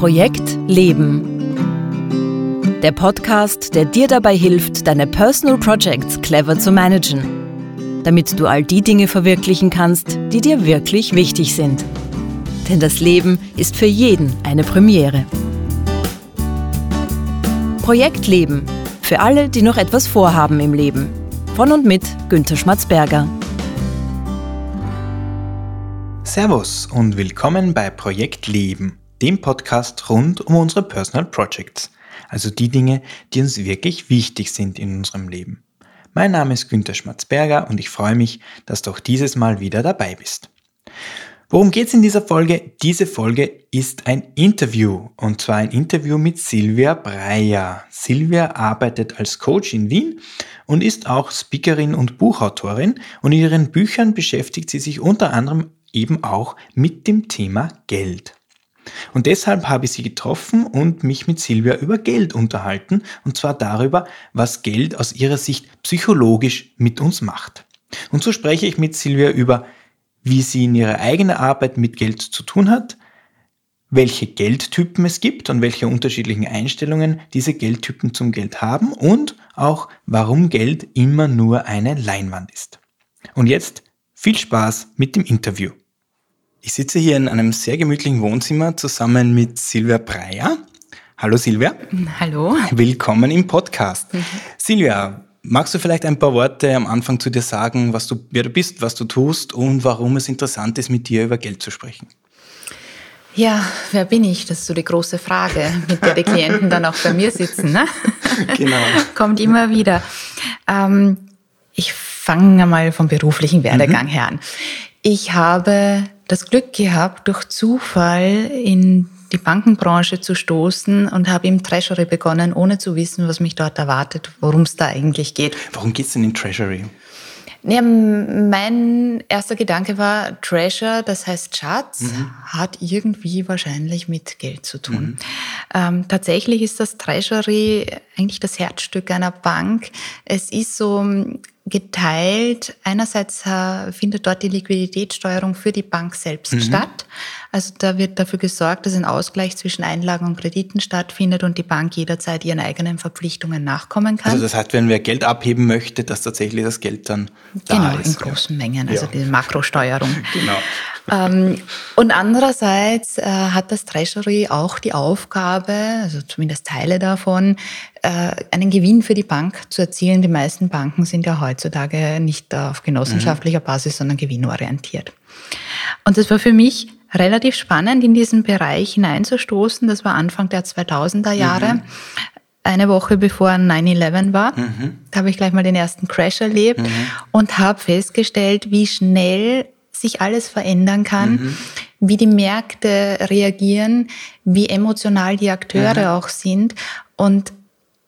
Projekt Leben. Der Podcast, der dir dabei hilft, deine Personal Projects clever zu managen, damit du all die Dinge verwirklichen kannst, die dir wirklich wichtig sind. Denn das Leben ist für jeden eine Premiere. Projekt Leben. Für alle, die noch etwas vorhaben im Leben. Von und mit Günter Schmatzberger. Servus und willkommen bei Projekt Leben, dem Podcast rund um unsere Personal Projects, also die Dinge, die uns wirklich wichtig sind in unserem Leben. Mein Name ist Günter Schmatzberger und ich freue mich, dass du auch dieses Mal wieder dabei bist. Worum geht es in dieser Folge? Diese Folge ist ein Interview und zwar ein Interview mit Silvia Breyer. Silvia arbeitet als Coach in Wien und ist auch Speakerin und Buchautorin und in ihren Büchern beschäftigt sie sich unter anderem eben auch mit dem Thema Geld. Und deshalb habe ich sie getroffen und mich mit Silvia über Geld unterhalten, und zwar darüber, was Geld aus ihrer Sicht psychologisch mit uns macht. Und so spreche ich mit Silvia über, wie sie in ihrer eigenen Arbeit mit Geld zu tun hat, welche Geldtypen es gibt und welche unterschiedlichen Einstellungen diese Geldtypen zum Geld haben und auch warum Geld immer nur eine Leinwand ist. Und jetzt viel Spaß mit dem Interview. Ich sitze hier in einem sehr gemütlichen Wohnzimmer zusammen mit Silvia Breyer. Hallo Silvia. Hallo. Willkommen im Podcast. Mhm. Silvia, magst du vielleicht ein paar Worte am Anfang zu dir sagen, was du, wer du bist, was du tust und warum es interessant ist, mit dir über Geld zu sprechen? Ja, wer bin ich? Das ist so die große Frage, mit der die Klienten dann auch bei mir sitzen. Ne? Genau. Kommt immer wieder. Ähm, ich fange mal vom beruflichen Werdegang mhm. her an. Ich habe das Glück gehabt, durch Zufall in die Bankenbranche zu stoßen und habe im Treasury begonnen, ohne zu wissen, was mich dort erwartet, worum es da eigentlich geht. Warum geht es denn in Treasury? Ja, mein erster Gedanke war, Treasure, das heißt Schatz, mhm. hat irgendwie wahrscheinlich mit Geld zu tun. Mhm. Ähm, tatsächlich ist das Treasury eigentlich das Herzstück einer Bank. Es ist so geteilt. Einerseits äh, findet dort die Liquiditätssteuerung für die Bank selbst mhm. statt. Also da wird dafür gesorgt, dass ein Ausgleich zwischen Einlagen und Krediten stattfindet und die Bank jederzeit ihren eigenen Verpflichtungen nachkommen kann. Also das heißt, wenn wer Geld abheben möchte, dass tatsächlich das Geld dann da genau, ist. Genau, in großen ja. Mengen, also ja. die Makrosteuerung. genau. Ähm, und andererseits äh, hat das Treasury auch die Aufgabe, also zumindest Teile davon, äh, einen Gewinn für die Bank zu erzielen. Die meisten Banken sind ja heutzutage nicht auf genossenschaftlicher mhm. Basis, sondern gewinnorientiert. Und das war für mich relativ spannend, in diesen Bereich hineinzustoßen. Das war Anfang der 2000er Jahre. Mhm. Eine Woche bevor 9-11 war, mhm. da habe ich gleich mal den ersten Crash erlebt mhm. und habe festgestellt, wie schnell sich alles verändern kann, mhm. wie die Märkte reagieren, wie emotional die Akteure auch sind und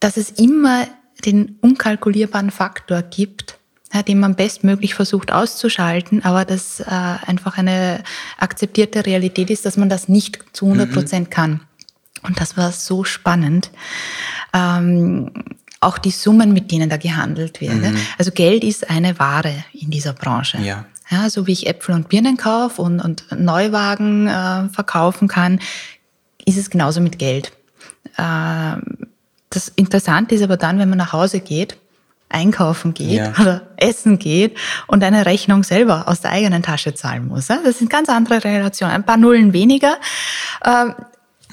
dass es immer den unkalkulierbaren Faktor gibt, ja, den man bestmöglich versucht auszuschalten, aber das äh, einfach eine akzeptierte Realität ist, dass man das nicht zu 100 mhm. Prozent mhm. kann. Und das war so spannend. Ähm, auch die Summen, mit denen da gehandelt wird. Mhm. Also Geld ist eine Ware in dieser Branche. Ja. Ja, so wie ich Äpfel und Birnen kaufe und, und Neuwagen äh, verkaufen kann, ist es genauso mit Geld. Äh, das Interessante ist aber dann, wenn man nach Hause geht, einkaufen geht ja. oder essen geht und eine Rechnung selber aus der eigenen Tasche zahlen muss. Das sind ganz andere Relationen, ein paar Nullen weniger. Ähm,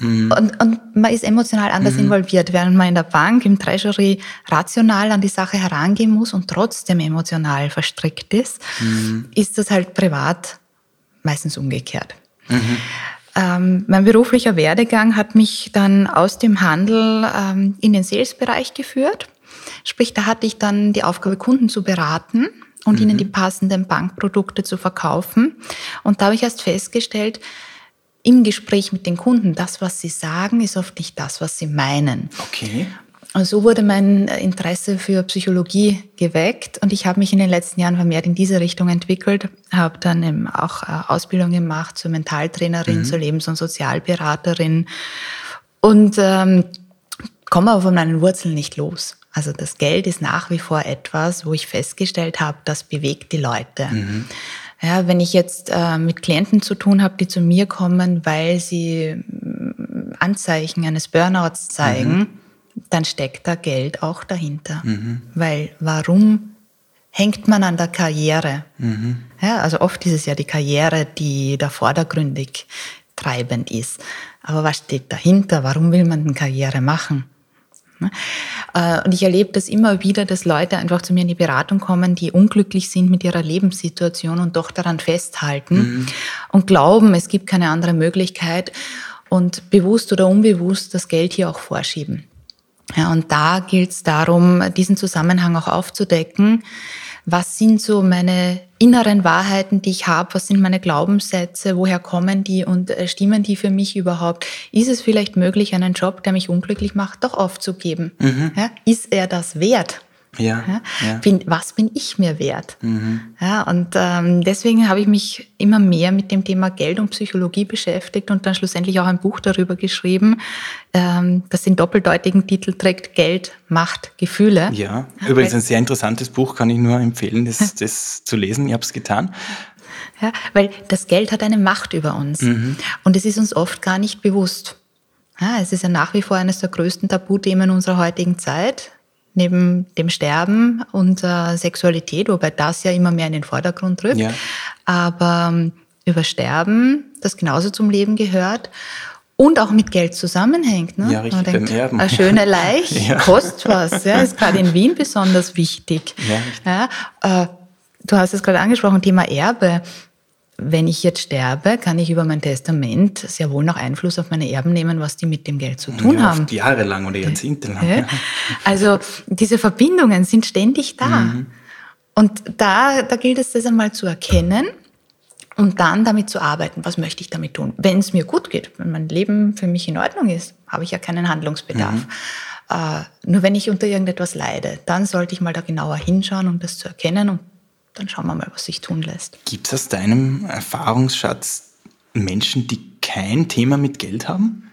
Mhm. Und, und man ist emotional anders mhm. involviert, während man in der Bank, im Treasury rational an die Sache herangehen muss und trotzdem emotional verstrickt ist, mhm. ist das halt privat meistens umgekehrt. Mhm. Ähm, mein beruflicher Werdegang hat mich dann aus dem Handel ähm, in den Sales-Bereich geführt. Sprich, da hatte ich dann die Aufgabe, Kunden zu beraten und ihnen mhm. die passenden Bankprodukte zu verkaufen. Und da habe ich erst festgestellt, im Gespräch mit den Kunden, das, was sie sagen, ist oft nicht das, was sie meinen. Okay. Und so wurde mein Interesse für Psychologie geweckt und ich habe mich in den letzten Jahren vermehrt in diese Richtung entwickelt, habe dann eben auch äh, Ausbildung gemacht zur Mentaltrainerin, mhm. zur Lebens- und Sozialberaterin und ähm, komme aber von meinen Wurzeln nicht los. Also das Geld ist nach wie vor etwas, wo ich festgestellt habe, das bewegt die Leute. Mhm. Ja, wenn ich jetzt äh, mit Klienten zu tun habe, die zu mir kommen, weil sie mm, Anzeichen eines Burnouts zeigen, mhm. dann steckt da Geld auch dahinter. Mhm. Weil warum hängt man an der Karriere? Mhm. Ja, also oft ist es ja die Karriere, die da vordergründig treibend ist. Aber was steht dahinter? Warum will man eine Karriere machen? Ne? Äh, und ich erlebe das immer wieder, dass Leute einfach zu mir in die Beratung kommen, die unglücklich sind mit ihrer Lebenssituation und doch daran festhalten mhm. und glauben, es gibt keine andere Möglichkeit und bewusst oder unbewusst das Geld hier auch vorschieben. Ja, und da gilt es darum, diesen Zusammenhang auch aufzudecken. Was sind so meine inneren Wahrheiten, die ich habe? Was sind meine Glaubenssätze? Woher kommen die und äh, stimmen die für mich überhaupt? Ist es vielleicht möglich, einen Job, der mich unglücklich macht, doch aufzugeben? Mhm. Ja, ist er das wert? Ja, ja. Bin, was bin ich mir wert? Mhm. Ja, und ähm, deswegen habe ich mich immer mehr mit dem Thema Geld und Psychologie beschäftigt und dann schlussendlich auch ein Buch darüber geschrieben, ähm, das den doppeldeutigen Titel trägt, Geld, Macht, Gefühle. Ja, übrigens ein sehr interessantes Buch, kann ich nur empfehlen, das, das zu lesen. Ich habe es getan. Ja, weil das Geld hat eine Macht über uns mhm. und es ist uns oft gar nicht bewusst. Ja, es ist ja nach wie vor eines der größten Tabuthemen unserer heutigen Zeit neben dem Sterben und äh, Sexualität, wobei das ja immer mehr in den Vordergrund rückt. Ja. Aber ähm, über Sterben, das genauso zum Leben gehört und auch mit Geld zusammenhängt. Ne? Ja, richtig, denkt, beim Erben. Eine schöne Leiche ja. kostet was, ja, ist gerade in Wien besonders wichtig. Ja, ja äh, du hast es gerade angesprochen, Thema Erbe wenn ich jetzt sterbe, kann ich über mein Testament sehr wohl noch Einfluss auf meine Erben nehmen, was die mit dem Geld zu tun ja, haben. Jahrelang oder jahrzehntelang. Ja. Also diese Verbindungen sind ständig da. Mhm. Und da, da gilt es, das einmal zu erkennen und dann damit zu arbeiten. Was möchte ich damit tun? Wenn es mir gut geht, wenn mein Leben für mich in Ordnung ist, habe ich ja keinen Handlungsbedarf. Mhm. Uh, nur wenn ich unter irgendetwas leide, dann sollte ich mal da genauer hinschauen, um das zu erkennen und dann schauen wir mal, was sich tun lässt. Gibt es aus deinem Erfahrungsschatz Menschen, die kein Thema mit Geld haben?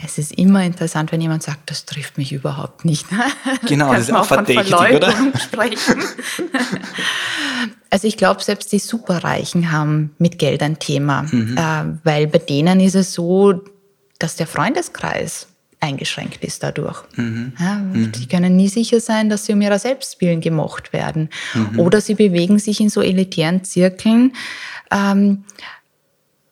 Es ist immer interessant, wenn jemand sagt, das trifft mich überhaupt nicht. Genau, das ist auch verdächtig, oder? Sprechen. also ich glaube, selbst die Superreichen haben mit Geld ein Thema, mhm. äh, weil bei denen ist es so, dass der Freundeskreis eingeschränkt ist dadurch. Mhm. Ja, mhm. Die können nie sicher sein, dass sie um ihrer selbst willen gemocht werden. Mhm. Oder sie bewegen sich in so elitären Zirkeln, ähm,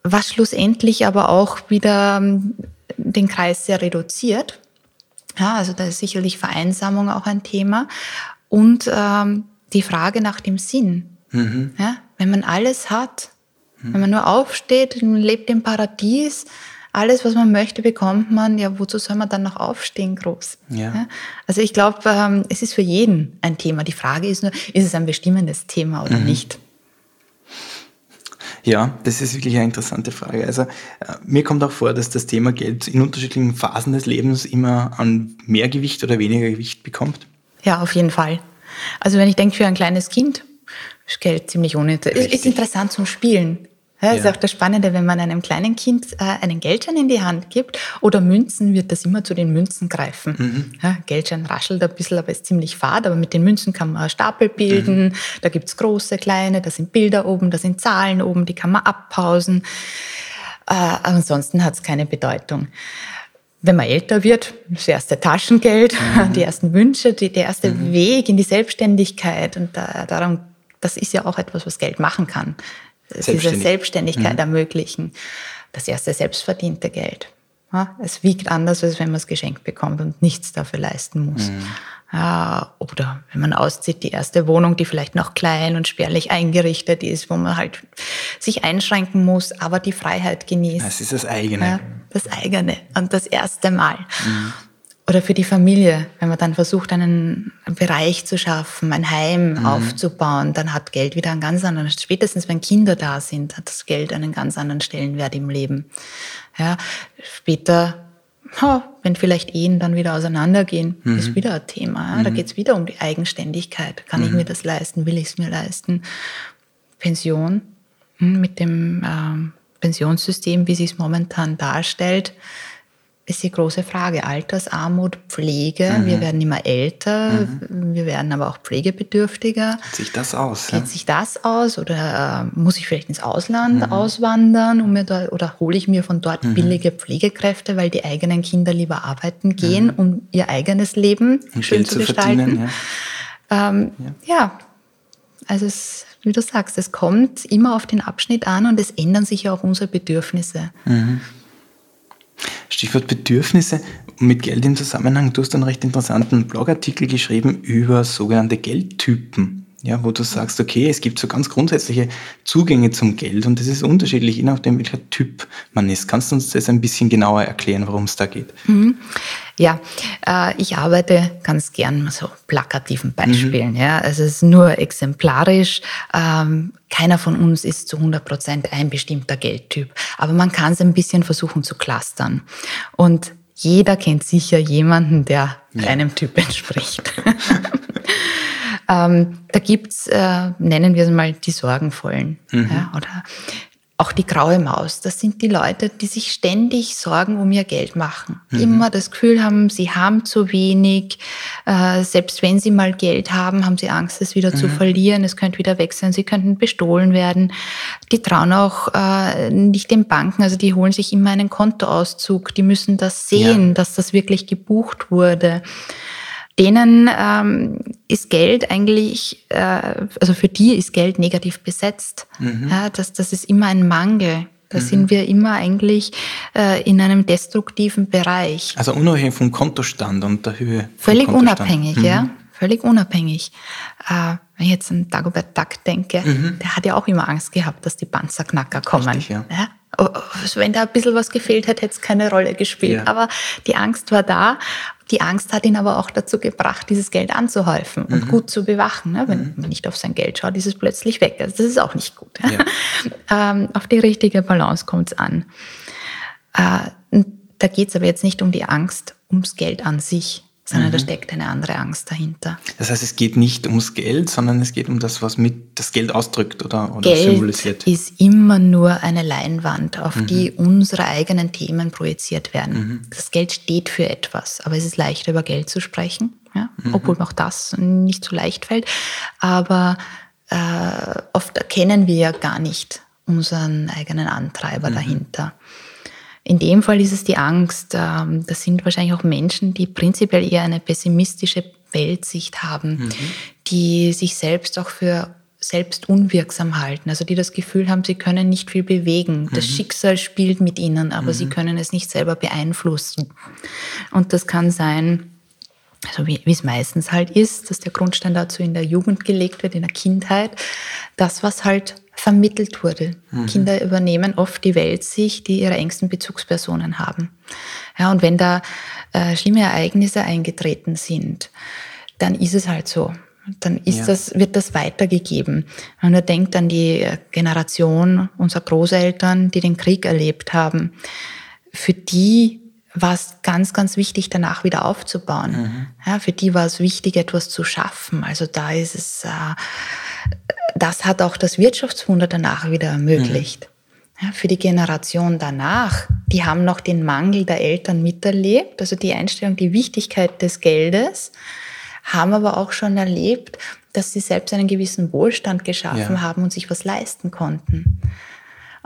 was schlussendlich aber auch wieder ähm, den Kreis sehr reduziert. Ja, also da ist sicherlich Vereinsamung auch ein Thema. Und ähm, die Frage nach dem Sinn. Mhm. Ja, wenn man alles hat, wenn man nur aufsteht, und lebt im Paradies, alles, was man möchte, bekommt man. Ja, wozu soll man dann noch aufstehen groß? Ja. ja? Also ich glaube, ähm, es ist für jeden ein Thema. Die Frage ist nur, ist es ein bestimmendes Thema oder mhm. nicht? Ja, das ist wirklich eine interessante Frage. Also äh, mir kommt auch vor, dass das Thema Geld in unterschiedlichen Phasen des Lebens immer an mehr Gewicht oder weniger Gewicht bekommt. Ja, auf jeden Fall. Also wenn ich denke, für ein kleines Kind ist Geld ziemlich uninteressant. Es ist interessant zum Spielen. Ja, das ja. ist auch das Spannende, wenn man einem kleinen Kind äh, einen Geldschein in die Hand gibt oder Münzen, wird das immer zu den Münzen greifen. Mhm. Ja, Geldschein raschelt ein bisschen, aber ist ziemlich fad, aber mit den Münzen kann man Stapel bilden. Mhm. Da gibt's große, kleine, da sind Bilder oben, da sind Zahlen oben, die kann man abpausen. Äh, ansonsten hat's keine Bedeutung. Wenn man älter wird, das erste Taschengeld, mhm. die ersten Wünsche, die, der erste mhm. Weg in die Selbstständigkeit und da, darum, das ist ja auch etwas, was Geld machen kann diese Selbstständigkeit mhm. ermöglichen. Das erste selbstverdiente Geld. Ja, es wiegt anders, als wenn man es geschenkt bekommt und nichts dafür leisten muss. Mhm. Ja, oder wenn man auszieht, die erste Wohnung, die vielleicht noch klein und spärlich eingerichtet ist, wo man halt sich einschränken muss, aber die Freiheit genießt. Das ist das eigene. Ja, das eigene und das erste Mal. Mhm. Oder für die Familie, wenn man dann versucht, einen Bereich zu schaffen, ein Heim mhm. aufzubauen, dann hat Geld wieder einen ganz anderen, spätestens wenn Kinder da sind, hat das Geld einen ganz anderen Stellenwert im Leben. Ja, später, wenn vielleicht Ehen dann wieder auseinandergehen, mhm. ist wieder ein Thema. Ja? Da mhm. geht es wieder um die Eigenständigkeit. Kann ich mhm. mir das leisten? Will ich es mir leisten? Pension hm, mit dem äh, Pensionssystem, wie sich es momentan darstellt, ist die große Frage. Altersarmut, Pflege. Mhm. Wir werden immer älter, mhm. wir werden aber auch pflegebedürftiger. Geht sich das aus? Geht ja? sich das aus? Oder äh, muss ich vielleicht ins Ausland mhm. auswandern um mir da, oder hole ich mir von dort mhm. billige Pflegekräfte, weil die eigenen Kinder lieber arbeiten gehen, mhm. um ihr eigenes Leben um schön zu, zu gestalten? Ja. Ähm, ja. ja, also es, wie du sagst, es kommt immer auf den Abschnitt an und es ändern sich ja auch unsere Bedürfnisse. Stichwort Bedürfnisse mit Geld im Zusammenhang. Du hast einen recht interessanten Blogartikel geschrieben über sogenannte Geldtypen. Ja, wo du sagst, okay, es gibt so ganz grundsätzliche Zugänge zum Geld und das ist unterschiedlich, je nachdem, welcher Typ man ist. Kannst du uns das ein bisschen genauer erklären, worum es da geht? Mhm. Ja, äh, ich arbeite ganz gern mit so plakativen Beispielen. Mhm. Ja, also es ist nur exemplarisch. Ähm, keiner von uns ist zu 100 Prozent ein bestimmter Geldtyp, aber man kann es ein bisschen versuchen zu clustern. Und jeder kennt sicher jemanden, der ja. einem Typ entspricht. ähm, da gibt's, äh, nennen wir es mal, die Sorgenvollen. Mhm. Ja, oder auch die graue Maus, das sind die Leute, die sich ständig Sorgen um ihr Geld machen. Mhm. Immer das Gefühl haben, sie haben zu wenig. Äh, selbst wenn sie mal Geld haben, haben sie Angst, es wieder mhm. zu verlieren. Es könnte wieder weg sein, sie könnten bestohlen werden. Die trauen auch äh, nicht den Banken, also die holen sich immer einen Kontoauszug. Die müssen das sehen, ja. dass das wirklich gebucht wurde denen ähm, ist Geld eigentlich, äh, also für die ist Geld negativ besetzt. Mhm. Ja, das, das ist immer ein Mangel. Da mhm. sind wir immer eigentlich äh, in einem destruktiven Bereich. Also unabhängig vom Kontostand und der Höhe. Völlig unabhängig, mhm. ja. Völlig unabhängig. Äh, wenn ich jetzt an Dagobert Duck denke, mhm. der hat ja auch immer Angst gehabt, dass die Panzerknacker kommen. Richtig, ja. ja? Also wenn da ein bisschen was gefehlt hätte, hätte es keine Rolle gespielt. Ja. Aber die Angst war da. Die Angst hat ihn aber auch dazu gebracht, dieses Geld anzuhäufen und mhm. gut zu bewachen. Ne? Wenn mhm. man nicht auf sein Geld schaut, ist es plötzlich weg. Also das ist auch nicht gut. Ja. ähm, auf die richtige Balance kommt es an. Äh, da geht es aber jetzt nicht um die Angst ums Geld an sich, sondern mhm. da steckt eine andere Angst dahinter. Das heißt, es geht nicht ums Geld, sondern es geht um das, was mit das Geld ausdrückt oder, oder Geld symbolisiert. ist immer nur eine Leinwand, auf mhm. die unsere eigenen Themen projiziert werden. Mhm. Das Geld steht für etwas, aber es ist leichter über Geld zu sprechen, ja? Mhm. obwohl auch das nicht so leicht fällt. Aber äh, oft erkennen wir ja gar nicht unseren eigenen Antreiber mhm. dahinter. In dem Fall ist es die Angst. Ähm, das sind wahrscheinlich auch Menschen, die prinzipiell eher eine pessimistische Weltsicht haben, mhm. die sich selbst auch für selbst unwirksam halten, also die das Gefühl haben, sie können nicht viel bewegen. Das mhm. Schicksal spielt mit ihnen, aber mhm. sie können es nicht selber beeinflussen. Und das kann sein, also wie, wie es meistens halt ist, dass der Grundstein dazu in der Jugend gelegt wird, in der Kindheit, das, was halt vermittelt wurde. Mhm. Kinder übernehmen oft die Weltsicht, die ihre engsten Bezugspersonen haben. Ja, und wenn da äh, schlimme Ereignisse eingetreten sind, dann ist es halt so. Dann ist ja. das, wird das weitergegeben. Wenn man denkt an die Generation unserer Großeltern, die den Krieg erlebt haben, für die war es ganz, ganz wichtig, danach wieder aufzubauen. Mhm. Ja, für die war es wichtig, etwas zu schaffen. Also da ist es äh, das hat auch das Wirtschaftswunder danach wieder ermöglicht. Mhm. Ja, für die Generation danach, die haben noch den Mangel der Eltern miterlebt, also die Einstellung, die Wichtigkeit des Geldes, haben aber auch schon erlebt, dass sie selbst einen gewissen Wohlstand geschaffen ja. haben und sich was leisten konnten.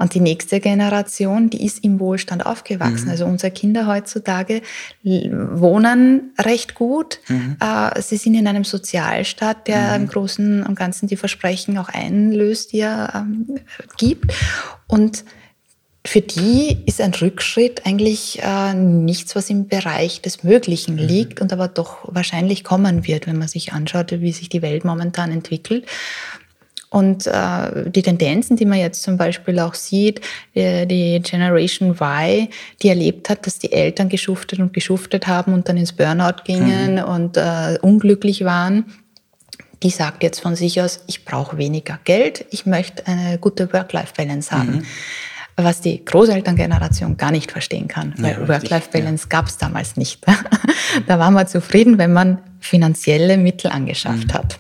Und die nächste Generation, die ist im Wohlstand aufgewachsen. Mhm. Also unsere Kinder heutzutage wohnen recht gut. Mhm. Äh, sie sind in einem Sozialstaat, der mhm. im Großen und Ganzen die Versprechen auch einlöst, die er ähm, gibt. Und für die ist ein Rückschritt eigentlich äh, nichts, was im Bereich des Möglichen mhm. liegt und aber doch wahrscheinlich kommen wird, wenn man sich anschaut, wie sich die Welt momentan entwickelt. Und äh, die Tendenzen, die man jetzt zum Beispiel auch sieht, äh, die Generation Y, die erlebt hat, dass die Eltern geschuftet und geschuftet haben und dann ins Burnout gingen mhm. und äh, unglücklich waren, die sagt jetzt von sich aus, ich brauche weniger Geld, ich möchte eine gute Work-Life-Balance haben. Mhm. Was die Großelterngeneration gar nicht verstehen kann, weil ja, Work-Life-Balance ja. gab es damals nicht. da war man zufrieden, wenn man finanzielle Mittel angeschafft mhm. hat.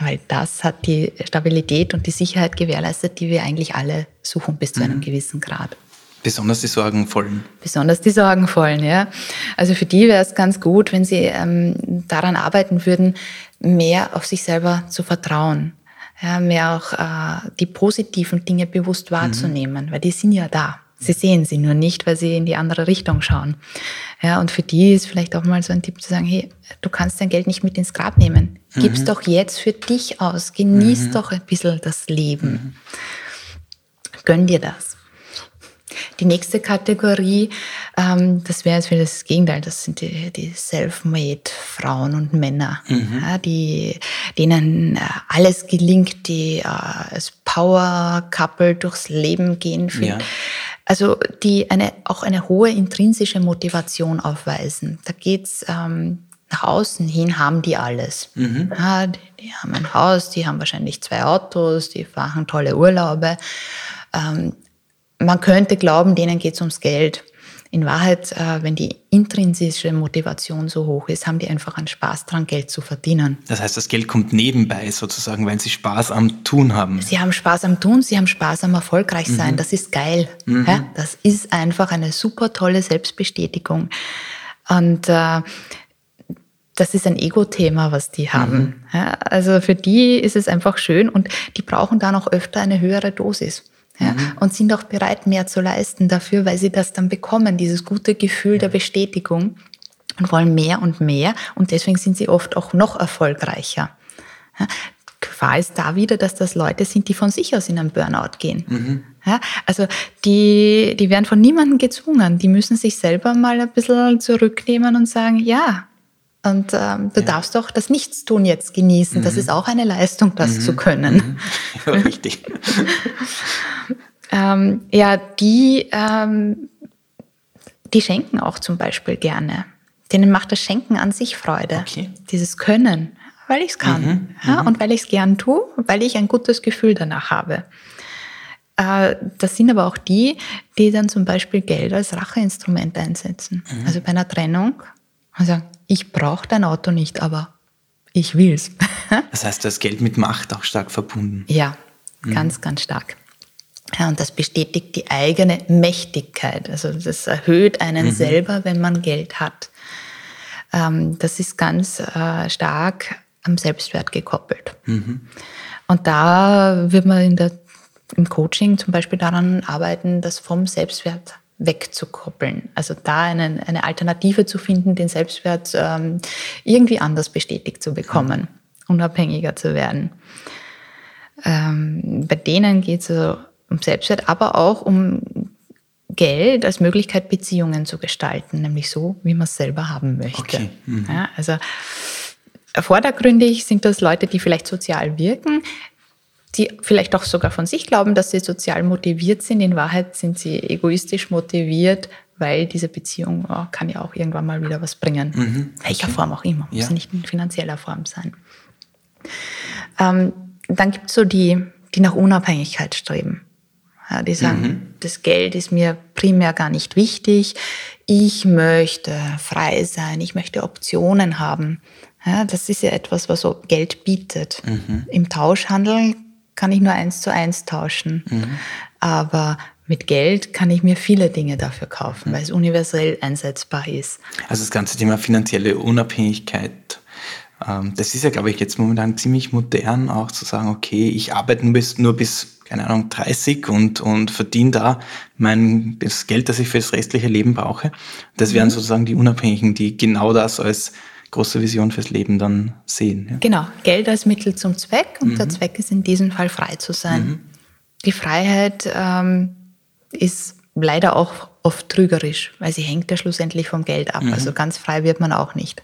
Weil das hat die Stabilität und die Sicherheit gewährleistet, die wir eigentlich alle suchen bis zu einem mhm. gewissen Grad. Besonders die Sorgenvollen. Besonders die Sorgenvollen, ja. Also für die wäre es ganz gut, wenn sie ähm, daran arbeiten würden, mehr auf sich selber zu vertrauen. Ja, mehr auch äh, die positiven Dinge bewusst wahrzunehmen, mhm. weil die sind ja da. Sie sehen sie nur nicht, weil sie in die andere Richtung schauen. Ja, und für die ist vielleicht auch mal so ein Tipp zu sagen, hey, du kannst dein Geld nicht mit ins Grab nehmen. Gib's mhm. doch jetzt für dich aus. Genieß mhm. doch ein bisschen das Leben. Mhm. Gönn dir das. Die nächste Kategorie, ähm, das wäre jetzt wieder das Gegenteil, das sind die, die self-made Frauen und Männer, mhm. ja, die, denen äh, alles gelingt, die äh, als Power-Couple durchs Leben gehen. Ja. Also die eine, auch eine hohe intrinsische Motivation aufweisen. Da geht's ähm, nach außen hin, haben die alles. Mhm. Ja, die, die, haben ein Haus, die haben wahrscheinlich zwei Autos, die fahren tolle Urlaube. Ähm, man könnte glauben, denen geht es ums Geld. In Wahrheit, äh, wenn die intrinsische Motivation so hoch ist, haben die einfach einen Spaß daran, Geld zu verdienen. Das heißt, das Geld kommt nebenbei sozusagen, weil sie Spaß am Tun haben. Sie haben Spaß am Tun, sie haben Spaß am erfolgreich sein. Mhm. Das ist geil. Mhm. Ja, das ist einfach eine super tolle Selbstbestätigung. Und äh, das ist ein Ego-Thema, was die haben. Mhm. Ja, also für die ist es einfach schön und die brauchen da noch öfter eine höhere Dosis ja, mhm. und sind auch bereit, mehr zu leisten dafür, weil sie das dann bekommen, dieses gute Gefühl der Bestätigung und wollen mehr und mehr und deswegen sind sie oft auch noch erfolgreicher. Ja, Gefahr ist da wieder, dass das Leute sind, die von sich aus in einen Burnout gehen. Mhm. Ja, also die, die werden von niemandem gezwungen. Die müssen sich selber mal ein bisschen zurücknehmen und sagen, ja, und ähm, du ja. darfst doch das Nichtstun jetzt genießen. Mhm. Das ist auch eine Leistung, das mhm. zu können. Mhm. Ja, richtig. ähm, ja, die, ähm, die schenken auch zum Beispiel gerne. Denen macht das Schenken an sich Freude. Okay. Dieses Können, weil ich es kann. Mhm. Ja, mhm. und weil ich es gern tue, weil ich ein gutes Gefühl danach habe. Äh, das sind aber auch die, die dann zum Beispiel Geld als Racheinstrument einsetzen. Mhm. Also bei einer Trennung und sagen, ich brauche dein Auto nicht, aber ich will's. das heißt, das Geld mit Macht auch stark verbunden. Ja, mhm. ganz, ganz stark. Ja, und das bestätigt die eigene Mächtigkeit. Also das erhöht einen mhm. selber, wenn man Geld hat. Ähm, das ist ganz äh, stark am Selbstwert gekoppelt. Mhm. Und da wird man in der, im Coaching zum Beispiel daran arbeiten, das vom Selbstwert wegzukoppeln. Also da eine, eine Alternative zu finden, den Selbstwert ähm, irgendwie anders bestätigt zu bekommen, unabhängiger zu werden. Ähm, bei denen geht es also um Selbstwert, aber auch um Geld als Möglichkeit, Beziehungen zu gestalten, nämlich so, wie man es selber haben möchte. Okay. Mhm. Ja, also vordergründig sind das Leute, die vielleicht sozial wirken, die vielleicht auch sogar von sich glauben, dass sie sozial motiviert sind. In Wahrheit sind sie egoistisch motiviert, weil diese Beziehung oh, kann ja auch irgendwann mal wieder was bringen. Mhm. Welcher okay. Form auch immer. Muss ja. nicht in finanzieller Form sein. Ähm, dann gibt es so die, die nach Unabhängigkeit streben. Ja, die sagen, mhm. das Geld ist mir primär gar nicht wichtig. Ich möchte frei sein. Ich möchte Optionen haben. Ja, das ist ja etwas, was so Geld bietet. Mhm. Im Tauschhandel kann ich nur eins zu eins tauschen. Mhm. Aber mit Geld kann ich mir viele Dinge dafür kaufen, mhm. weil es universell einsetzbar ist. Also das ganze Thema finanzielle Unabhängigkeit, ähm, das ist ja, glaube ich, jetzt momentan ziemlich modern, auch zu sagen, okay, ich arbeite nur bis, nur bis keine Ahnung, 30 und, und verdiene da mein, das Geld, das ich für das restliche Leben brauche. Das wären mhm. sozusagen die Unabhängigen, die genau das als große Vision fürs Leben dann sehen. Ja. Genau, Geld als Mittel zum Zweck und mhm. der Zweck ist in diesem Fall frei zu sein. Mhm. Die Freiheit ähm, ist leider auch oft trügerisch, weil sie hängt ja schlussendlich vom Geld ab. Mhm. Also ganz frei wird man auch nicht.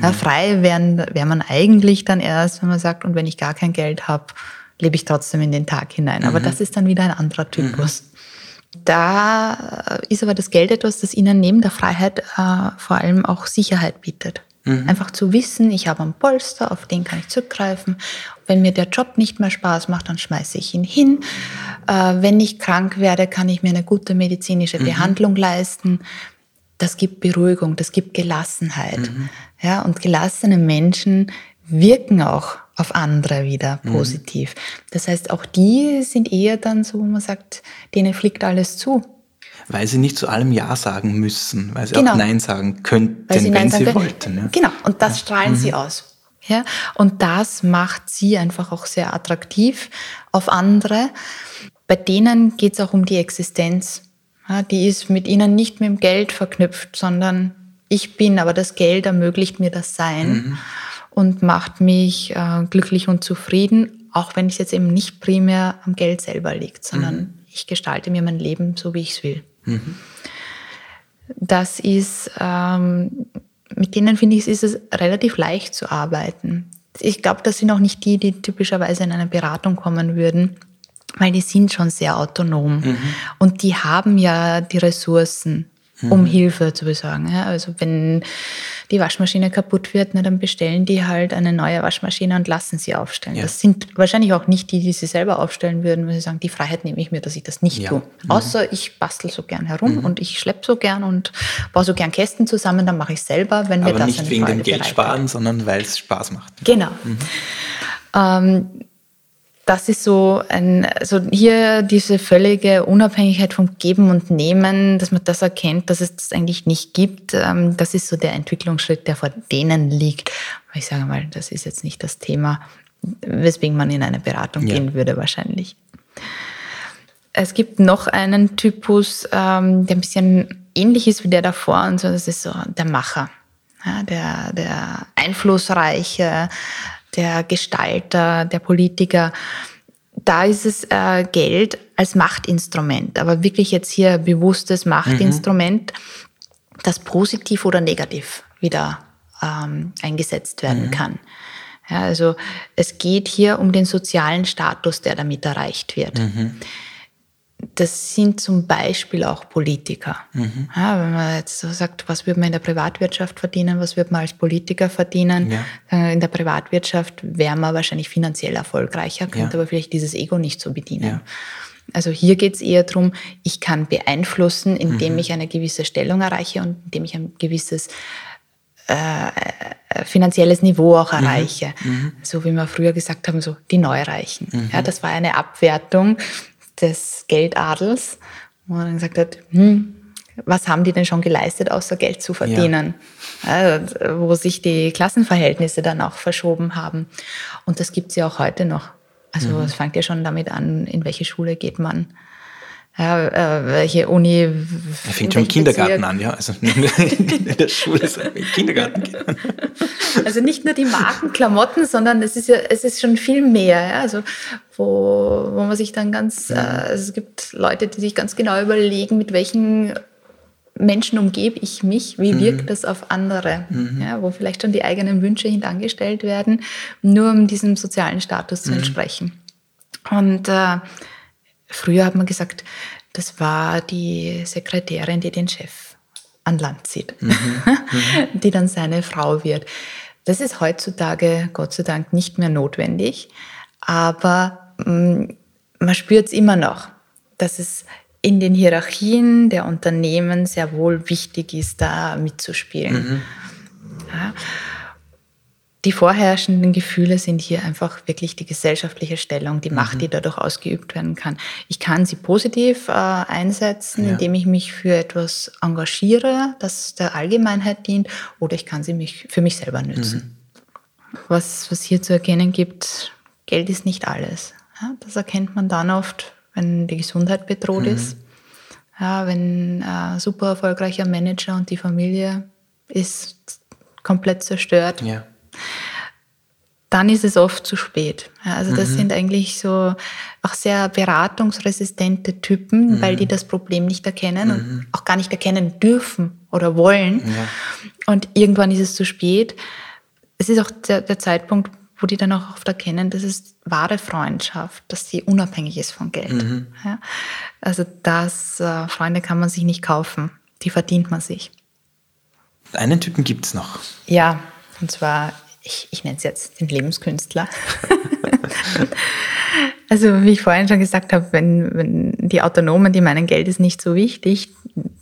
Ja, frei wäre wär man eigentlich dann erst, wenn man sagt, und wenn ich gar kein Geld habe, lebe ich trotzdem in den Tag hinein. Aber mhm. das ist dann wieder ein anderer Typus. Mhm. Da ist aber das Geld etwas, das Ihnen neben der Freiheit äh, vor allem auch Sicherheit bietet. Mhm. Einfach zu wissen, ich habe einen Polster, auf den kann ich zurückgreifen. Wenn mir der Job nicht mehr Spaß macht, dann schmeiße ich ihn hin. Äh, wenn ich krank werde, kann ich mir eine gute medizinische mhm. Behandlung leisten. Das gibt Beruhigung, das gibt Gelassenheit. Mhm. Ja, und gelassene Menschen wirken auch auf andere wieder mhm. positiv. Das heißt, auch die sind eher dann so, wo man sagt, denen fliegt alles zu. Weil sie nicht zu allem Ja sagen müssen, weil sie genau. auch Nein sagen könnten, sie wenn sie können. wollten. Ja. Genau, und das strahlen mhm. sie aus. Ja? Und das macht sie einfach auch sehr attraktiv auf andere. Bei denen geht es auch um die Existenz. Ja, die ist mit ihnen nicht mit dem Geld verknüpft, sondern ich bin, aber das Geld ermöglicht mir das Sein mhm. und macht mich äh, glücklich und zufrieden, auch wenn es jetzt eben nicht primär am Geld selber liegt, sondern mhm. ich gestalte mir mein Leben so, wie ich es will. Mhm. Das ist, ähm, mit denen finde ich, ist es relativ leicht zu arbeiten. Ich glaube, das sind auch nicht die, die typischerweise in eine Beratung kommen würden, weil die sind schon sehr autonom mhm. und die haben ja die Ressourcen um mhm. Hilfe zu besorgen. Ja, also wenn die Waschmaschine kaputt wird, na, dann bestellen die halt eine neue Waschmaschine und lassen sie aufstellen. Ja. Das sind wahrscheinlich auch nicht die, die sie selber aufstellen würden, weil sie sagen, die Freiheit nehme ich mir, dass ich das nicht ja. tue. Mhm. Außer ich bastel so gern herum mhm. und ich schleppe so gern und baue so gern Kästen zusammen, dann mache ich selber, wenn mir das nicht wegen dem Geld sparen, sondern weil es Spaß macht. Genau. Mhm. Ähm, das ist so ein, also hier diese völlige Unabhängigkeit vom Geben und Nehmen, dass man das erkennt, dass es das eigentlich nicht gibt. Ähm, das ist so der Entwicklungsschritt, der vor denen liegt. Aber ich sage mal, das ist jetzt nicht das Thema, weswegen man in eine Beratung ja. gehen würde wahrscheinlich. Es gibt noch einen Typus, ähm, der ein bisschen ähnlich ist wie der davor, und so, das ist so der Macher. Ja, der, der Einflussreiche, der Gestalter, der Politiker, da ist es äh, Geld als Machtinstrument, aber wirklich jetzt hier bewusstes Machtinstrument, mhm. das positiv oder negativ wieder ähm, eingesetzt werden mhm. kann. Ja, also es geht hier um den sozialen Status, der damit erreicht wird. Mhm das sind zum Beispiel auch Politiker. Mhm. Ja, wenn man jetzt so sagt, was würde man in der Privatwirtschaft verdienen, was würde man als Politiker verdienen? Ja. Äh, in der Privatwirtschaft wäre man wahrscheinlich finanziell erfolgreicher, könnte ja. aber vielleicht dieses Ego nicht so bedienen. Also hier geht es eher darum, ich kann beeinflussen, indem mhm. ich eine gewisse Stellung erreiche und indem ich ein gewisses äh, äh finanzielles Niveau auch mhm. erreiche. Mhm. So wie wir früher gesagt haben, so die Neureichen. Mhm. Ja, das war eine Abwertung des Geldadels, wo man dann gesagt hat, hm, was haben die denn schon geleistet, außer Geld zu verdienen? Ja. Ja, wo sich die Klassenverhältnisse dann auch verschoben haben. Und das gibt es ja auch heute noch. Also mhm. es fängt ja schon damit an, in welche Schule geht man. Ja, äh, welche Uni. Er fängt schon im Kindergarten Bezirk. an, ja. Also in der Schule, sondern im Kindergarten Also nicht nur die Markenklamotten, sondern es ist ja, es ist schon viel mehr. Ja? Also wo, wo man sich dann ganz, äh, also es gibt Leute, die sich ganz genau überlegen, mit welchen Menschen umgebe ich mich, wie mhm. wirkt das auf andere, mhm. ja, wo vielleicht schon die eigenen Wünsche hintangestellt werden, nur um diesem sozialen Status zu mhm. entsprechen. Und äh, Früher hat man gesagt, das war die Sekretärin, die den Chef an Land zieht, mhm. Mhm. die dann seine Frau wird. Das ist heutzutage Gott sei Dank nicht mehr notwendig, aber mh, mm, man spürt es immer noch, dass es in den Hierarchien der Unternehmen sehr wohl wichtig ist, da mitzuspielen. Mhm. Ja die vorherrschenden Gefühle sind hier einfach wirklich die gesellschaftliche Stellung, die Macht, mhm. die dadurch ausgeübt werden kann. Ich kann sie positiv äh, einsetzen, ja. indem ich mich für etwas engagiere, das der Allgemeinheit dient, oder ich kann sie mich für mich selber nützen. Mhm. Was, was hier zu erkennen gibt, Geld ist nicht alles. Ja, das erkennt man dann oft, wenn die Gesundheit bedroht mhm. ist. Ja, wenn ein äh, super erfolgreicher Manager und die Familie ist komplett zerstört. Ja dann ist es oft zu spät. also das mhm. sind eigentlich so auch sehr beratungsresistente Typen, mhm. weil die das Problem nicht erkennen mhm. und auch gar nicht erkennen dürfen oder wollen. Ja. Und irgendwann ist es zu spät. Es ist auch der, der, Zeitpunkt, wo die dann auch oft erkennen, dass es wahre Freundschaft, dass sie unabhängig ist von Geld. Mhm. Ja, also das, äh, Freunde kann man sich nicht kaufen, die verdient man sich. Einen Typen gibt es noch. Ja, und zwar ich, ich nenne es jetzt den Lebenskünstler. also wie ich vorhin schon gesagt habe, wenn, wenn die Autonomen, die meinen, Geld ist nicht so wichtig,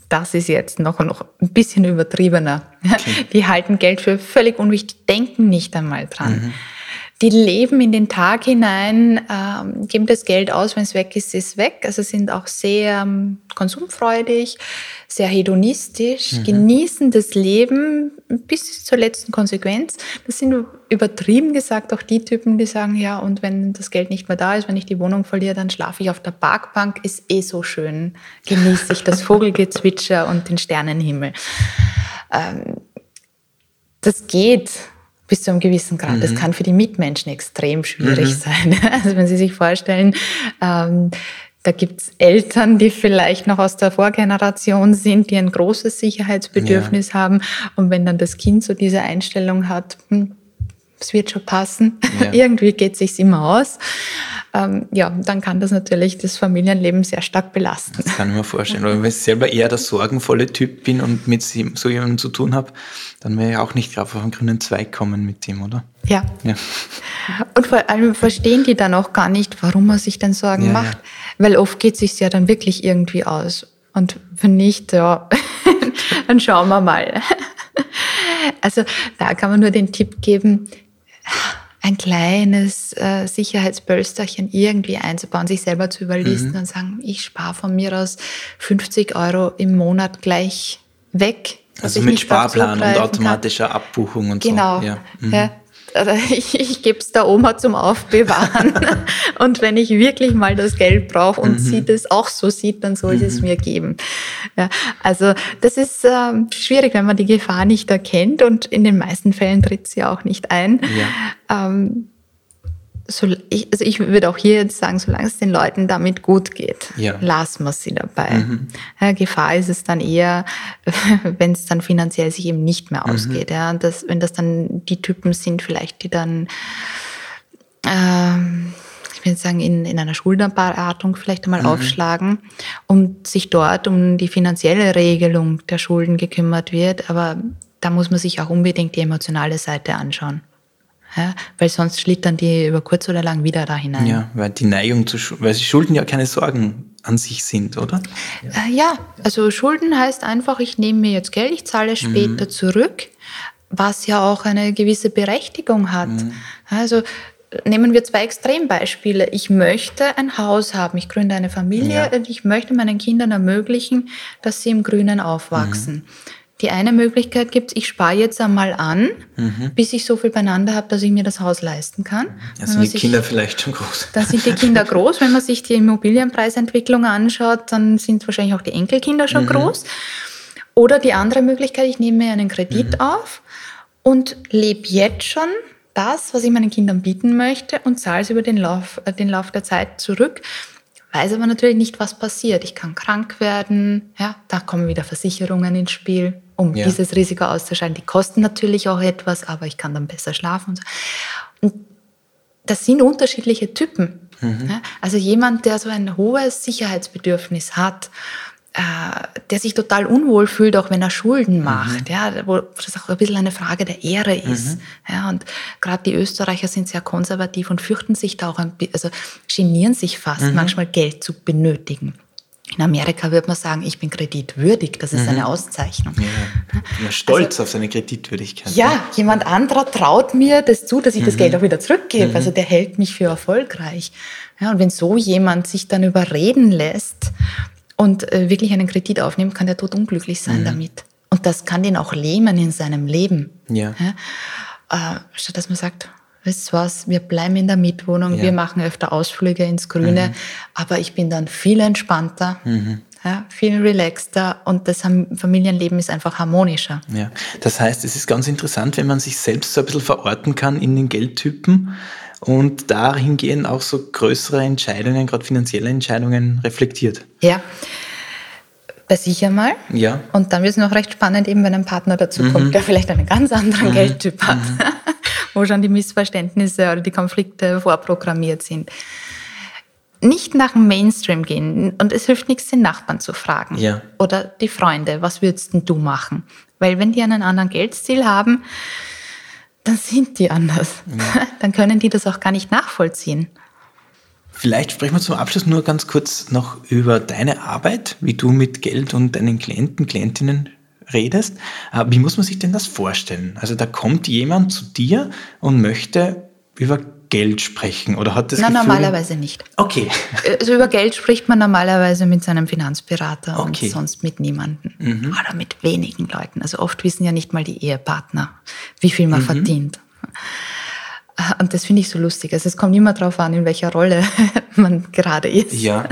das ist jetzt noch, noch ein bisschen übertriebener. Okay. Die halten Geld für völlig unwichtig, denken nicht einmal dran. Mhm. Die leben in den Tag hinein, ähm, geben das Geld aus, wenn es weg ist, ist es weg. Also sind auch sehr ähm, konsumfreudig, sehr hedonistisch, mhm. genießen das Leben bis zur letzten Konsequenz. Das sind übertrieben gesagt auch die Typen, die sagen, ja, und wenn das Geld nicht mehr da ist, wenn ich die Wohnung verliere, dann schlafe ich auf der Parkbank, ist eh so schön. Genieße ich das Vogelgezwitscher und den Sternenhimmel. Ähm, das geht bis zu einem gewissen Grad. Mhm. Das kann für die Mitmenschen extrem schwierig mhm. sein. Also wenn Sie sich vorstellen, ähm, da gibt's Eltern, die vielleicht noch aus der Vorgeneration sind, die ein großes Sicherheitsbedürfnis ja. haben. Und wenn dann das Kind so diese Einstellung hat, hm, es wird schon passen, ja. irgendwie geht sich's immer aus, ähm, ja, dann kann das natürlich das Familienleben sehr stark belasten. Das kann ich mir vorstellen. Weil wenn ich selber eher der sorgenvolle Typ bin und mit so jemandem zu tun habe, dann wäre ich auch nicht gerade auf einen grünen Zweig kommen mit dem, oder? Ja. ja. Und vor allem verstehen die dann auch gar nicht, warum man sich dann Sorgen ja, macht, weil oft geht es sich ja dann wirklich irgendwie aus. Und wenn nicht, ja, dann schauen wir mal. Also da kann man nur den Tipp geben, ein kleines äh, Sicherheitspölsterchen irgendwie einzubauen, sich selber zu überlisten mhm. und sagen, ich spare von mir aus 50 Euro im Monat gleich weg. Also mit Sparplan und automatischer kann. Abbuchung und genau. so. Genau. Ja. Mhm. Ja, ich, ich gebe es der Oma zum Aufbewahren. und wenn ich wirklich mal das Geld brauche und mhm. sie das auch so sieht, dann soll sie mhm. es mir geben. Ja, also das ist ähm, schwierig, wenn man die Gefahr nicht erkennt und in den meisten Fällen tritt sie auch nicht ein. Ja. Ähm, so, ich, also ich würde auch hier jetzt sagen, solange es den Leuten damit gut geht, ja. lassen wir sie dabei. Mhm. Ja, Gefahr ist es dann eher, wenn es dann finanziell sich eben nicht mehr mhm. ausgeht. Mhm. Ja, das, wenn das dann die Typen sind, vielleicht, die dann, ähm, ich würde sagen, in, in einer Schuldenberatung vielleicht einmal mhm. aufschlagen und sich dort um die finanzielle Regelung der Schulden gekümmert wird. Aber da muss man sich auch unbedingt die emotionale Seite anschauen. Ja, weil sonst schlittern die über kurz oder lang wieder da hinein. Ja, weil die Neigung zu, weil sie Schulden ja keine Sorgen an sich sind, oder? Ja, äh, ja also Schulden heißt einfach, ich nehme mir jetzt Geld, ich zahle später mhm. zurück, was ja auch eine gewisse Berechtigung hat. Mhm. Also nehmen wir zwei Extrembeispiele. Ich möchte ein Haus haben, ich gründe eine Familie ja. und ich möchte meinen Kindern ermöglichen, dass sie im Grünen aufwachsen. Mhm. Die eine Möglichkeit gibt ich spare jetzt einmal an, mhm. bis ich so viel beieinander habe, dass ich mir das Haus leisten kann. Da sind die sich, Kinder vielleicht schon groß. Da sind die Kinder groß. Wenn man sich die Immobilienpreisentwicklung anschaut, dann sind wahrscheinlich auch die Enkelkinder schon mhm. groß. Oder die andere Möglichkeit, ich nehme mir einen Kredit mhm. auf und lebe jetzt schon das, was ich meinen Kindern bieten möchte und zahle es über den Lauf, äh, den Lauf der Zeit zurück weiß aber natürlich nicht, was passiert. Ich kann krank werden, ja, da kommen wieder Versicherungen ins Spiel, um ja. dieses Risiko auszuscheiden. Die kosten natürlich auch etwas, aber ich kann dann besser schlafen und das sind unterschiedliche Typen. Mhm. Also jemand, der so ein hohes Sicherheitsbedürfnis hat äh, der sich total unwohl fühlt, auch wenn er Schulden mhm. macht, mhm. ja, wo das auch ein bisschen eine Frage der Ehre ist. Mhm. Ja, und gerade die Österreicher sind sehr konservativ und fürchten sich da auch ein also genieren sich fast, mhm. manchmal Geld zu benötigen. In Amerika würde man sagen, ich bin kreditwürdig, das ist mhm. eine Auszeichnung. Ja. ja stolz also, auf seine Kreditwürdigkeit. Ja, jemand anderer traut mir das zu, dass ich das mhm. Geld auch wieder zurückgebe. Also der hält mich für erfolgreich. Ja, und wenn so jemand sich dann überreden lässt, und äh, wirklich einen Kredit aufnimmt, kann der tot unglücklich sein mhm. damit. Und das kann den auch lähmen in seinem Leben. Ja. ja? Äh, statt dass man sagt, weißt du was, wir bleiben in der Mietwohnung, ja. wir machen öfter Ausflüge ins Grüne, mhm. aber ich bin dann viel entspannter. Mhm. Ja, viel relaxter und das Familienleben ist einfach harmonischer. Ja, das heißt, es ist ganz interessant, wenn man sich selbst so ein bisschen verorten kann in den Geldtypen und dahingehend auch so größere Entscheidungen, gerade finanzielle Entscheidungen reflektiert. Ja. Bei sich einmal. Ja. Und dann wird es noch recht spannend, eben wenn ein Partner dazu kommt, mhm. der vielleicht einen ganz anderen mhm. Geldtyp hat, mhm. Wo schon die Missverständnisse oder die Konflikte vorprogrammiert sind. Nicht nach dem Mainstream gehen und es hilft nichts, den Nachbarn zu fragen. Ja. Oder die Freunde, was würdest du machen? Weil wenn die einen anderen Geldstil haben, dann sind die anders. Ja. Dann können die das auch gar nicht nachvollziehen. Vielleicht sprechen wir zum Abschluss nur ganz kurz noch über deine Arbeit, wie du mit Geld und deinen Klienten, Klientinnen redest. Wie muss man sich denn das vorstellen? Also da kommt jemand zu dir und möchte über Geld sprechen oder hat das Nein, Gefühl, normalerweise nicht. Okay. Also über Geld spricht man normalerweise mit seinem Finanzberater Okay. und sonst mit niemandem. Oder mit wenigen Leuten. Also oft wissen ja nicht mal die Ehepartner, wie viel man verdient. Und das finde ich so lustig. Also es kommt immer darauf an, in welcher Rolle man gerade ist. Ja.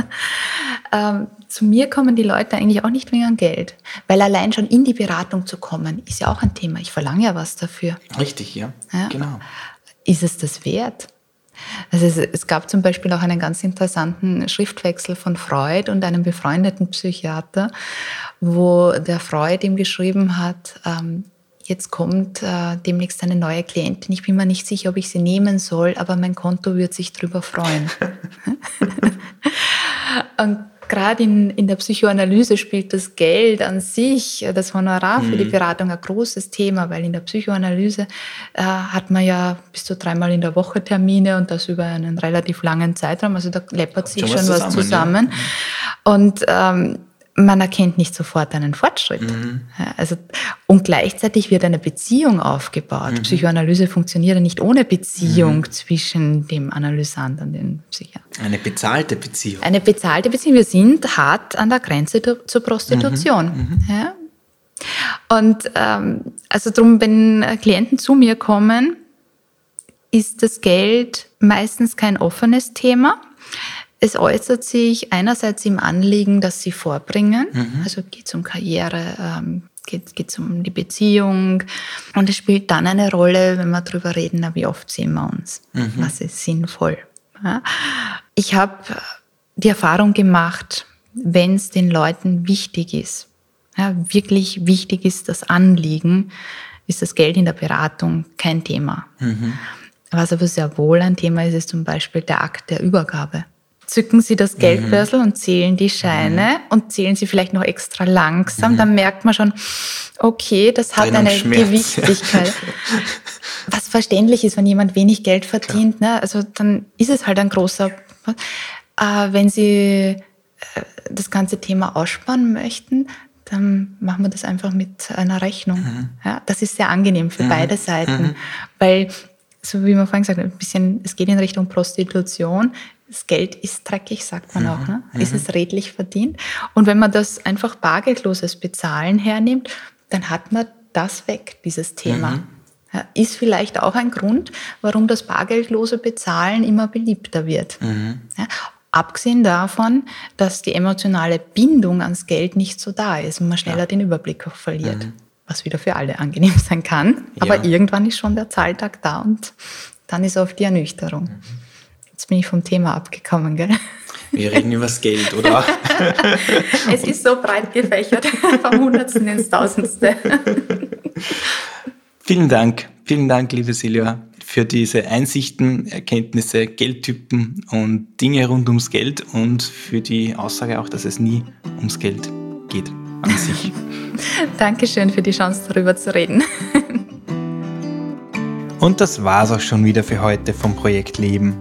Zu mir kommen die Leute eigentlich auch nicht wegen Geld, weil allein schon in die Beratung zu kommen, ist ja auch ein Thema. Ich verlange ja was dafür. Richtig, ja. Ja. Genau. Ist es das wert? Also es, es gab zum Beispiel auch einen ganz interessanten Schriftwechsel von Freud und einem befreundeten Psychiater, wo der Freud ihm geschrieben hat, ähm, jetzt kommt äh, demnächst eine neue Klientin, ich bin mir nicht sicher, ob ich sie nehmen soll, aber mein Konto wird sich darüber freuen. und gerade in, in der Psychoanalyse spielt das Geld an sich, äh, das Honorar für die Beratung ein großes Thema, weil in der Psychoanalyse äh, hat man ja bis zu dreimal in der Woche Termine und das über einen relativ langen Zeitraum. Also da läppert sich schon was was zusammen, zusammen. Und ähm, man erkennt nicht sofort einen Fortschritt. Ja, also, und gleichzeitig wird eine Beziehung aufgebaut. Psychoanalyse funktioniert ja nicht ohne Beziehung zwischen dem Analysant und dem Psychiater. Eine bezahlte Beziehung. Eine bezahlte Beziehung. Wir sind hart an der Grenze zur Prostitution. Ja? Und ähm, also darum, wenn Klienten zu mir kommen, ist das Geld meistens kein offenes Thema. Es äußert sich einerseits im Anliegen, das sie vorbringen. Also geht es um Karriere, ähm, geht es um die Beziehung. Und es spielt dann eine Rolle, wenn wir darüber reden, na, wie oft sehen wir uns. Was ist sinnvoll. Ja? Ich habe die Erfahrung gemacht, wenn es den Leuten wichtig ist, ja, wirklich wichtig ist das Anliegen, ist das Geld in der Beratung kein Thema. Was aber sehr wohl ein Thema ist, ist zum Beispiel der Akt der Übergabe. Zücken Sie das Geldbörsel und zählen die Scheine und zählen Sie vielleicht noch extra langsam, dann merkt man schon, okay, das hat Trennung eine schmerzt, Gewichtigkeit. Was verständlich ist, wenn jemand wenig Geld verdient, ne? also dann ist es halt ein großer. Äh, wenn Sie äh, das ganze Thema aussparen möchten, dann machen wir das einfach mit einer Rechnung. Ja, das ist sehr angenehm für beide Seiten, weil, so wie man vorhin gesagt hat, ein bisschen, es geht in Richtung Prostitution. Das Geld ist dreckig, sagt man auch. Ne? Ist es redlich verdient? Und wenn man das einfach bargeldloses Bezahlen hernimmt, dann hat man das weg, dieses Thema. Ja, ist vielleicht auch ein Grund, warum das bargeldlose Bezahlen immer beliebter wird. Ja, abgesehen davon, dass die emotionale Bindung ans Geld nicht so da ist und man schneller den Überblick auch verliert. Was wieder für alle angenehm sein kann. Aber Ja. irgendwann ist schon der Zahltag da und dann ist oft die Ernüchterung. Jetzt bin ich vom Thema abgekommen, gell? Wir reden über das Geld, oder? Es ist so breit gefächert, vom Hundertsten ins Tausendste. Vielen Dank, vielen Dank, liebe Silvia, für diese Einsichten, Erkenntnisse, Geldtypen und Dinge rund ums Geld und für die Aussage auch, dass es nie ums Geld geht an sich. Dankeschön für die Chance, darüber zu reden. Und das war's auch schon wieder für heute vom Projekt Leben.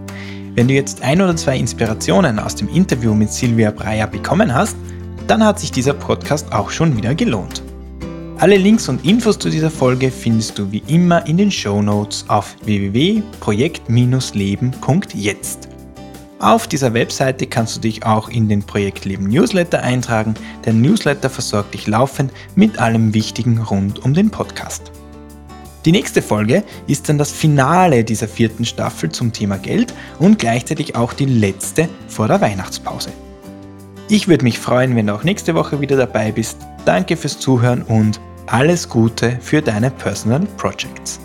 Wenn du jetzt ein oder zwei Inspirationen aus dem Interview mit Silvia Breyer bekommen hast, dann hat sich dieser Podcast auch schon wieder gelohnt. Alle Links und Infos zu dieser Folge findest du wie immer in den Show Notes auf www.projekt-leben.jetzt. Auf dieser Webseite kannst du dich auch in den Projekt Leben Newsletter eintragen. Der Newsletter versorgt dich laufend mit allem Wichtigen rund um den Podcast. Die nächste Folge ist dann das Finale dieser vierten Staffel zum Thema Geld und gleichzeitig auch die letzte vor der Weihnachtspause. Ich würde mich freuen, wenn du auch nächste Woche wieder dabei bist. Danke fürs Zuhören und alles Gute für deine Personal Projects.